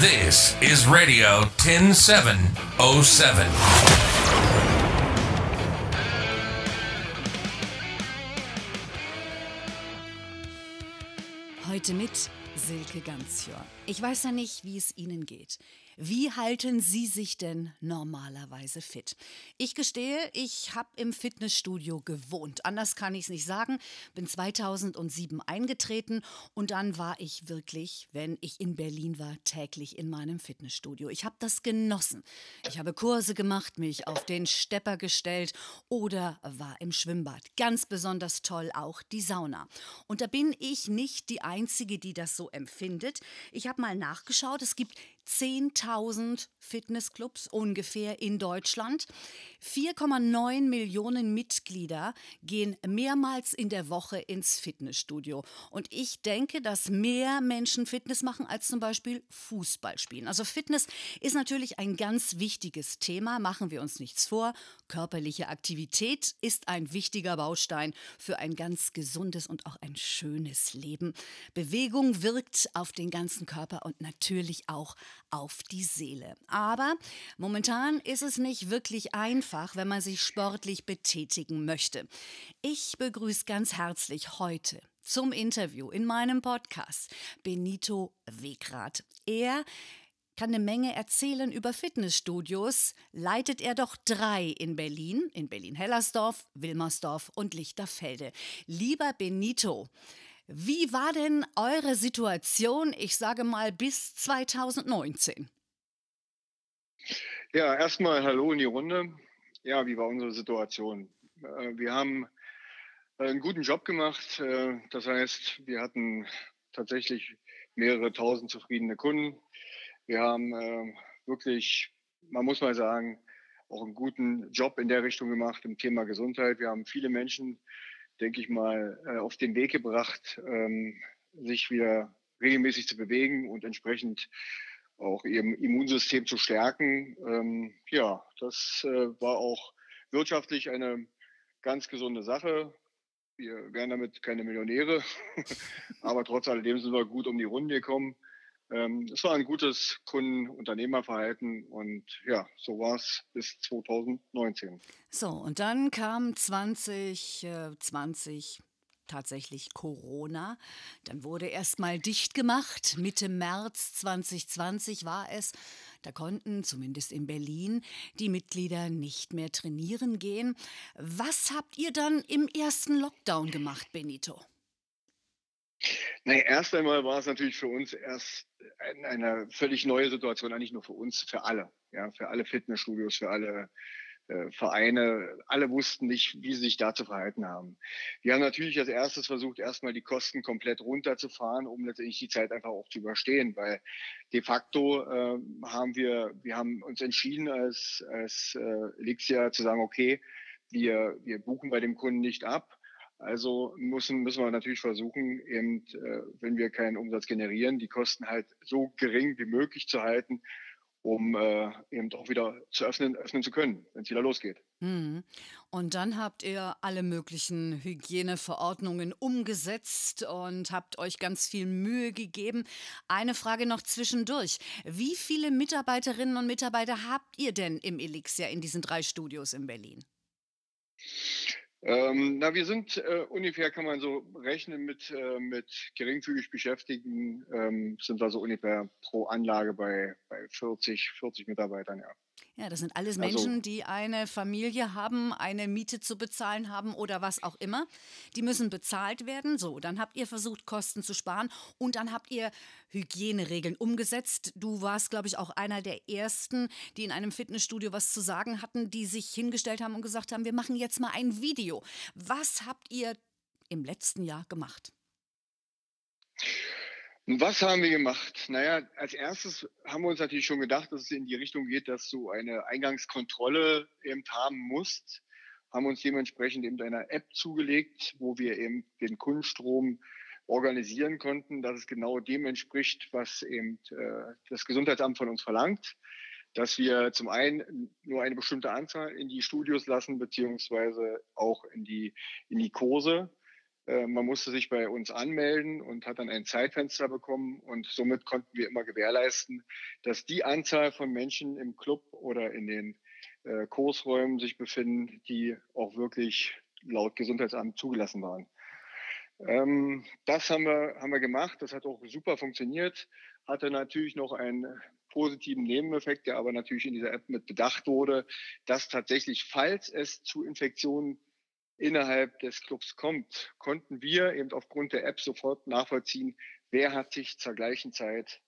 This is Radio 10707. Heute mit Silke Ganzjör. Ich weiß ja nicht, wie es Ihnen geht. Wie halten Sie sich denn normalerweise fit? Ich gestehe, ich habe im Fitnessstudio gewohnt. Anders kann ich es nicht sagen. Bin 2007 eingetreten und dann war ich wirklich, wenn ich in Berlin war, täglich in meinem Fitnessstudio. Ich habe das genossen. Ich habe Kurse gemacht, mich auf den Stepper gestellt oder war im Schwimmbad. Ganz besonders toll auch die Sauna. Und da bin ich nicht die Einzige, die das so empfindet. Ich habe mal nachgeschaut. Es gibt 10.000 Fitnessclubs ungefähr in Deutschland. 4,9 Millionen Mitglieder gehen mehrmals in der Woche ins Fitnessstudio. Und ich denke, dass mehr Menschen Fitness machen als zum Beispiel Fußball spielen. Also Fitness ist natürlich ein ganz wichtiges Thema, machen wir uns nichts vor. Körperliche Aktivität ist ein wichtiger Baustein für ein ganz gesundes und auch ein schönes Leben. Bewegung wirkt auf den ganzen Körper und natürlich auch auf die Seele. Aber momentan ist es nicht wirklich einfach, wenn man sich sportlich betätigen möchte. Ich begrüße ganz herzlich heute zum Interview in meinem Podcast Benito Wegrath. Er kann eine Menge erzählen über Fitnessstudios, leitet er doch drei in Berlin, in Berlin-Hellersdorf, Wilmersdorf und Lichterfelde. Lieber Benito, wie war denn eure Situation, ich sage mal, bis 2019? Ja, erstmal Hallo in die Runde. Ja, wie war unsere Situation? Äh, wir haben einen guten Job gemacht. Äh, das heißt, wir hatten tatsächlich mehrere tausend zufriedene Kunden. Wir haben äh, wirklich, man muss mal sagen, auch einen guten Job in der Richtung gemacht im Thema Gesundheit. Wir haben viele Menschen denke ich mal, äh, auf den Weg gebracht, ähm, sich wieder regelmäßig zu bewegen und entsprechend auch ihr Immunsystem zu stärken. Ähm, ja, das äh, war auch wirtschaftlich eine ganz gesunde Sache. Wir wären damit keine Millionäre, aber trotz alledem sind wir gut um die Runde gekommen. Ähm, es war ein gutes Kunden-Unternehmerverhalten und ja, so war es bis 2019. So, und dann kam 2020 tatsächlich Corona. Dann wurde erst mal dicht gemacht. Mitte März 2020 war es. Da konnten zumindest in Berlin die Mitglieder nicht mehr trainieren gehen. Was habt ihr dann im ersten Lockdown gemacht, Benito? Naja, erst einmal war es natürlich für uns erst eine völlig neue Situation, eigentlich nur für uns, für alle. Ja, für alle Fitnessstudios, für alle äh, Vereine. Alle wussten nicht, wie sie sich da zu verhalten haben. Wir haben natürlich als erstes versucht, erstmal die Kosten komplett runterzufahren, um letztendlich die Zeit einfach auch zu überstehen, weil de facto äh, haben wir, wir haben uns entschieden als, als äh, Elixia zu sagen, okay, wir, wir buchen bei dem Kunden nicht ab also müssen, müssen wir natürlich versuchen, eben, äh, wenn wir keinen Umsatz generieren, die Kosten halt so gering wie möglich zu halten, um äh, eben auch wieder zu öffnen, öffnen zu können, wenn es wieder losgeht. Mhm. Und dann habt ihr alle möglichen Hygieneverordnungen umgesetzt und habt euch ganz viel Mühe gegeben. Eine Frage noch zwischendurch. Wie viele Mitarbeiterinnen und Mitarbeiter habt ihr denn im Elixir in diesen drei Studios in Berlin? Ähm, na, wir sind äh, ungefähr, kann man so rechnen, mit, äh, mit geringfügig Beschäftigten ähm, sind wir so ungefähr pro Anlage bei, bei 40, 40 Mitarbeitern, ja. Ja, das sind alles also Menschen, also, die eine Familie haben, eine Miete zu bezahlen haben oder was auch immer. Die müssen bezahlt werden. So, dann habt ihr versucht, Kosten zu sparen und dann habt ihr Hygieneregeln umgesetzt. Du warst, glaube ich, auch einer der ersten, die in einem Fitnessstudio was zu sagen hatten, die sich hingestellt haben und gesagt haben, wir machen jetzt mal ein Video. Was habt ihr im letzten Jahr gemacht? Was haben wir gemacht? Naja, als erstes haben wir uns natürlich schon gedacht, dass es in die Richtung geht, dass du eine Eingangskontrolle eben haben musst. Haben uns dementsprechend eben eine App zugelegt, wo wir eben den Kundenstrom organisieren konnten, dass es genau dem entspricht, was eben äh, das Gesundheitsamt von uns verlangt. Dass wir zum einen nur eine bestimmte Anzahl in die Studios lassen, beziehungsweise auch in die, in die Kurse man musste sich bei uns anmelden und hat dann ein Zeitfenster bekommen und somit konnten wir immer gewährleisten, dass die Anzahl von Menschen im Club oder in den äh, Kursräumen sich befinden, die auch wirklich laut Gesundheitsamt zugelassen waren. Ähm, das haben wir, haben wir gemacht. Das hat auch super funktioniert. Hatte natürlich noch einen positiven Nebeneffekt, der aber natürlich in dieser App mit bedacht wurde, dass tatsächlich, falls es zu Infektionen innerhalb des Clubs kommt, konnten wir eben aufgrund der App sofort nachvollziehen, wer hat sich zur gleichen Zeit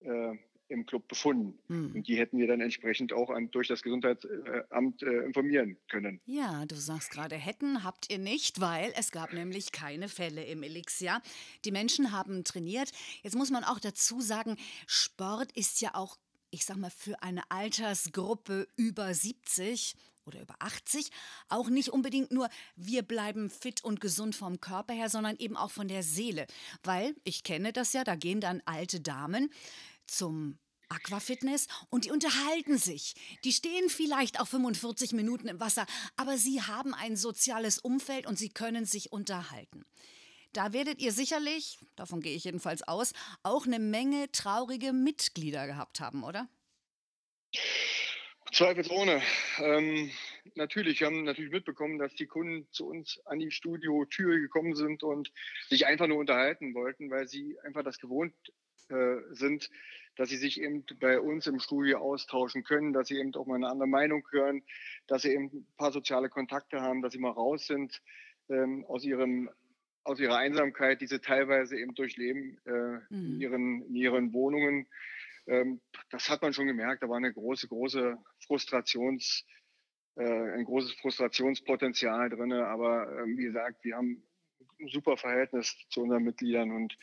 äh, im Club befunden. Hm. Und die hätten wir dann entsprechend auch an, durch das Gesundheitsamt äh, informieren können. Ja, du sagst gerade, hätten habt ihr nicht, weil es gab nämlich keine Fälle im Elixir. Die Menschen haben trainiert. Jetzt muss man auch dazu sagen, Sport ist ja auch ich sag mal, für eine Altersgruppe über 70 oder über 80 auch nicht unbedingt nur, wir bleiben fit und gesund vom Körper her, sondern eben auch von der Seele. Weil, ich kenne das ja, da gehen dann alte Damen zum Aquafitness und die unterhalten sich. Die stehen vielleicht auch 45 Minuten im Wasser, aber sie haben ein soziales Umfeld und sie können sich unterhalten. Da werdet ihr sicherlich, davon gehe ich jedenfalls aus, auch eine Menge traurige Mitglieder gehabt haben, oder? Zweifelsohne. Ähm, natürlich, wir haben natürlich mitbekommen, dass die Kunden zu uns an die Studiotür gekommen sind und sich einfach nur unterhalten wollten, weil sie einfach das gewohnt äh, sind, dass sie sich eben bei uns im Studio austauschen können, dass sie eben auch mal eine andere Meinung hören, dass sie eben ein paar soziale Kontakte haben, dass sie mal raus sind ähm, aus ihrem aus ihrer Einsamkeit, die sie teilweise eben durchleben äh, mhm. in, ihren, in ihren Wohnungen das hat man schon gemerkt. Da war eine große, große Frustrations, äh, ein großes Frustrationspotenzial drin. Aber ähm, wie gesagt, wir haben ein super Verhältnis zu unseren Mitgliedern und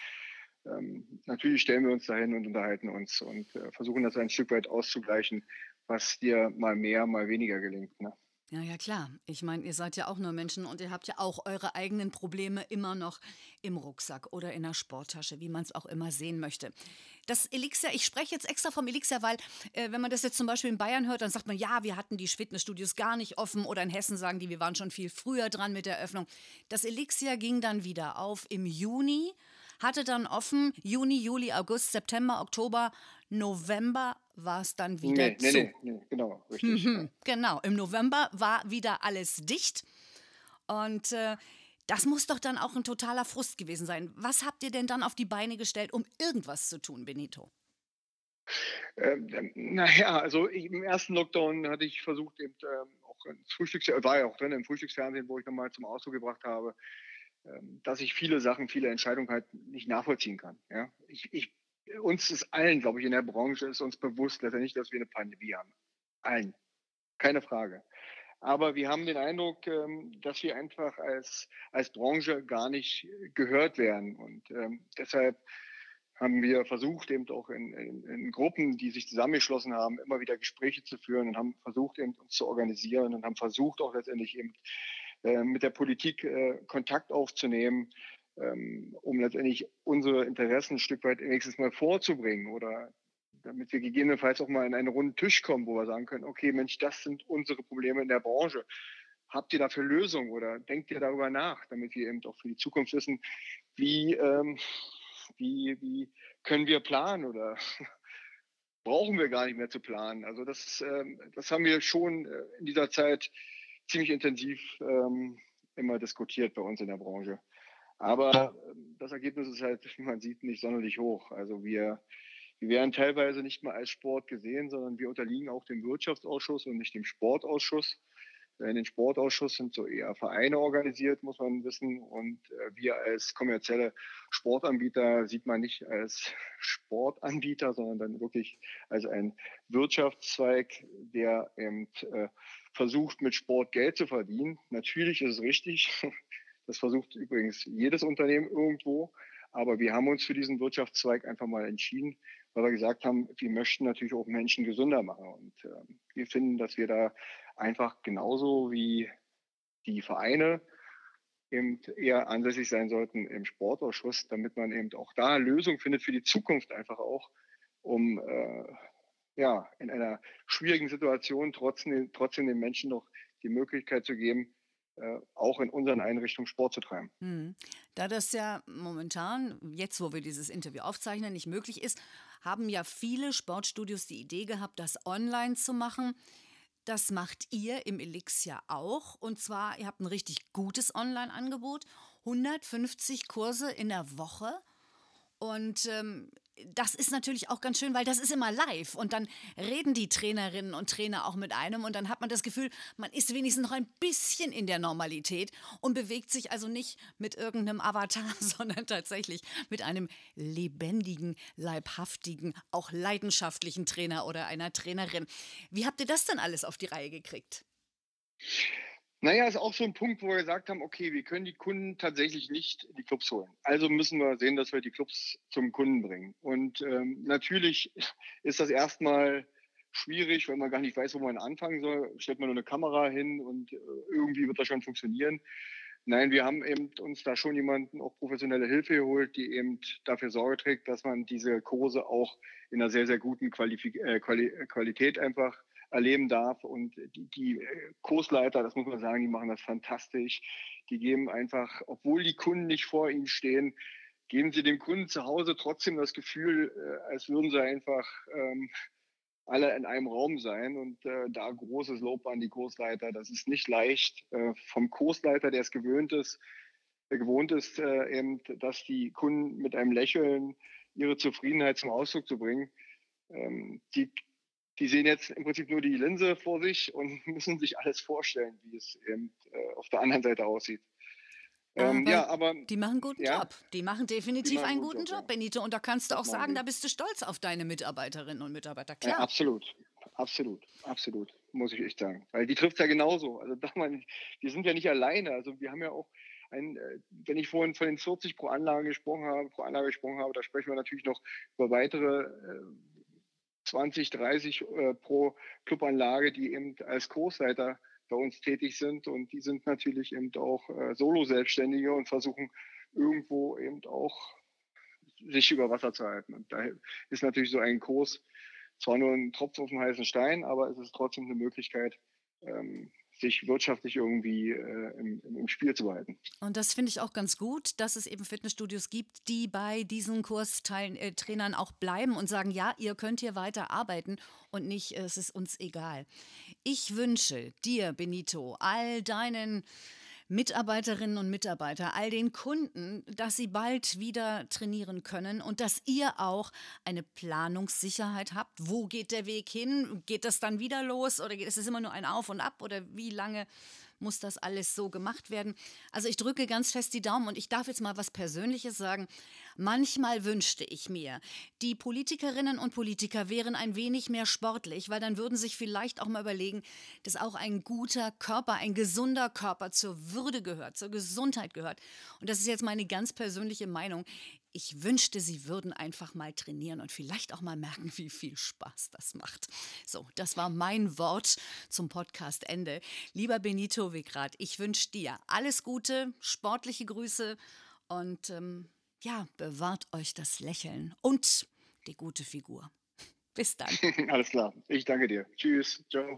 ähm, natürlich stellen wir uns dahin und unterhalten uns und äh, versuchen das ein Stück weit auszugleichen, was dir mal mehr, mal weniger gelingt. Ne? Ja, ja, klar. Ich meine, ihr seid ja auch nur Menschen und ihr habt ja auch eure eigenen Probleme immer noch im Rucksack oder in der Sporttasche, wie man es auch immer sehen möchte. Das Elixir, ich spreche jetzt extra vom Elixir, weil äh, wenn man das jetzt zum Beispiel in Bayern hört, dann sagt man, ja, wir hatten die Fitnessstudios gar nicht offen oder in Hessen sagen die, wir waren schon viel früher dran mit der Öffnung. Das Elixir ging dann wieder auf im Juni hatte dann offen Juni, Juli, August, September, Oktober, November war es dann wieder nee, zu. Nee, nee, nee genau, richtig. Mhm, genau, im November war wieder alles dicht. Und äh, das muss doch dann auch ein totaler Frust gewesen sein. Was habt ihr denn dann auf die Beine gestellt, um irgendwas zu tun, Benito? Ähm, naja, also ich, im ersten Lockdown hatte ich versucht, eben ähm, auch ins Frühstücks war ja auch drin im Frühstücksfernsehen, wo ich nochmal zum Ausdruck gebracht habe, ähm, dass ich viele Sachen, viele Entscheidungen halt nicht nachvollziehen kann. Ja? Ich, ich, uns ist allen, glaube ich, in der Branche ist uns bewusst letztendlich, dass wir eine Pandemie haben. Allen. Keine Frage. Aber wir haben den Eindruck, ähm, dass wir einfach als, als Branche gar nicht gehört werden. Und ähm, deshalb haben wir versucht, eben auch in, in, in, Gruppen, die sich zusammengeschlossen haben, immer wieder Gespräche zu führen und haben versucht, eben uns zu organisieren und haben versucht, auch letztendlich eben äh, mit der Politik äh, Kontakt aufzunehmen, ähm, um letztendlich unsere Interessen ein Stück weit nächstes Mal vorzubringen oder damit wir gegebenenfalls auch mal in einen runden Tisch kommen, wo wir sagen können, okay, Mensch, das sind unsere Probleme in der Branche. Habt ihr dafür Lösungen oder denkt ihr darüber nach, damit wir eben auch für die Zukunft wissen, wie, ähm, wie, wie können wir planen oder brauchen wir gar nicht mehr zu planen. Also das, ähm, das haben wir schon äh, in dieser Zeit ziemlich intensiv ähm, immer diskutiert bei uns in der Branche. Aber ähm, das Ergebnis ist halt, wie man sieht, nicht sonderlich hoch. Also wir, wir werden teilweise nicht mal als Sport gesehen, sondern wir unterliegen auch dem Wirtschaftsausschuss und nicht dem Sportausschuss. In den Sportausschuss sind so eher Vereine organisiert, muss man wissen. Und äh, wir als kommerzielle Sportanbieter sieht man nicht als Sportanbieter, sondern dann wirklich als ein Wirtschaftszweig, der eben äh, versucht, mit Sport Geld zu verdienen. Natürlich ist es richtig. Das versucht übrigens jedes Unternehmen irgendwo. Aber wir haben uns für diesen Wirtschaftszweig einfach mal entschieden, weil wir gesagt haben, wir möchten natürlich auch Menschen gesünder machen. Und äh, wir finden, dass wir da einfach genauso wie die Vereine eben eher ansässig sein sollten im Sportausschuss, damit man eben auch da Lösungen findet für die Zukunft einfach auch, um äh, ja, in einer schwierigen Situation trotzdem, trotzdem den Menschen noch die Möglichkeit zu geben, auch in unseren Einrichtungen Sport zu treiben. Hm. Da das ja momentan, jetzt wo wir dieses Interview aufzeichnen, nicht möglich ist, haben ja viele Sportstudios die Idee gehabt, das online zu machen. Das macht ihr im Elixir auch. Und zwar, ihr habt ein richtig gutes Online-Angebot. 150 Kurse in der Woche. Und ähm, das ist natürlich auch ganz schön, weil das ist immer live und dann reden die Trainerinnen und Trainer auch mit einem und dann hat man das Gefühl, man ist wenigstens noch ein bisschen in der Normalität und bewegt sich also nicht mit irgendeinem Avatar, sondern tatsächlich mit einem lebendigen, leibhaftigen, auch leidenschaftlichen Trainer oder einer Trainerin. Wie habt ihr das denn alles auf die Reihe gekriegt? Naja, ist auch so ein Punkt, wo wir gesagt haben, okay, wir können die Kunden tatsächlich nicht die Clubs holen. Also müssen wir sehen, dass wir die Clubs zum Kunden bringen. Und ähm, natürlich ist das erstmal schwierig, weil man gar nicht weiß, wo man anfangen soll. Stellt man nur eine Kamera hin und äh, irgendwie wird das schon funktionieren. Nein, wir haben eben uns da schon jemanden, auch professionelle Hilfe geholt, die eben dafür Sorge trägt, dass man diese Kurse auch in einer sehr, sehr guten Qualif äh, Quali Qualität einfach erleben darf. Und die, die äh, Kursleiter, das muss man sagen, die machen das fantastisch. Die geben einfach, obwohl die Kunden nicht vor ihnen stehen, geben sie dem Kunden zu Hause trotzdem das Gefühl, äh, als würden sie einfach ähm, alle in einem Raum sein und äh, da großes Lob an die Kursleiter. Das ist nicht leicht äh, vom Kursleiter, der es gewöhnt ist, der gewohnt ist, äh, eben, dass die Kunden mit einem Lächeln ihre Zufriedenheit zum Ausdruck zu bringen. Ähm, die die sehen jetzt im Prinzip nur die Linse vor sich und müssen sich alles vorstellen, wie es eben äh, auf der anderen Seite aussieht. Ähm, aber ja, aber die machen einen guten ja, Job. Die machen definitiv die machen einen guten, Job, Job, Benito. Und da kannst du auch sagen, da bist du stolz auf deine Mitarbeiterinnen und Mitarbeiter. Klar. Ja, absolut, absolut, absolut, muss ich echt sagen. Weil die trifft es ja genauso. Also man, wir sind ja nicht alleine. Also wir haben ja auch ein, äh, wenn ich vorhin von den 40 pro Anlage gesprochen habe, pro Anlage gesprochen habe, da sprechen wir natürlich noch über weitere äh, 20, 30 äh, pro Clubanlage, die eben als Kursleiter bei uns tätig sind. Und die sind natürlich eben auch äh, Solo-Selbstständige und versuchen irgendwo eben auch sich über Wasser zu halten. Und da ist natürlich so ein Kurs zwar nur ein Tropf auf dem heißen Stein, aber es ist trotzdem eine Möglichkeit, ähm, sich wirtschaftlich irgendwie äh, im, im, Spiel zu behalten. Und das finde ich auch ganz gut, dass es eben Fitnessstudios gibt, die bei diesen Kurstrainern auch bleiben und sagen, ja, ihr könnt hier weiter arbeiten und nicht, es ist uns egal. Ich wünsche dir, Benito, all deinen Mitarbeiterinnen und Mitarbeiter, all den Kunden, dass sie bald wieder trainieren können und dass ihr auch eine Planungssicherheit habt. Wo geht der Weg hin? Geht das dann wieder los oder ist es immer nur ein Auf und Ab oder wie lange muss das alles so gemacht werden. Also ich drücke ganz fest die Daumen und ich darf jetzt mal was Persönliches sagen. Manchmal wünschte ich mir, die Politikerinnen und Politiker wären ein wenig mehr sportlich, weil dann würden sich vielleicht auch mal überlegen, dass auch ein guter Körper, ein gesunder Körper zur Würde gehört, zur Gesundheit gehört. Und das ist jetzt meine ganz persönliche Meinung. Ich wünschte, sie würden einfach mal trainieren und vielleicht auch mal merken, wie viel Spaß das macht. So, das war mein Wort zum Podcast-Ende. Lieber Benito Vigrad, ich wünsche dir alles Gute, sportliche Grüße und ähm, ja, bewahrt euch das Lächeln und die gute Figur. Bis dann. Alles klar. Ich danke dir. Tschüss. Ciao.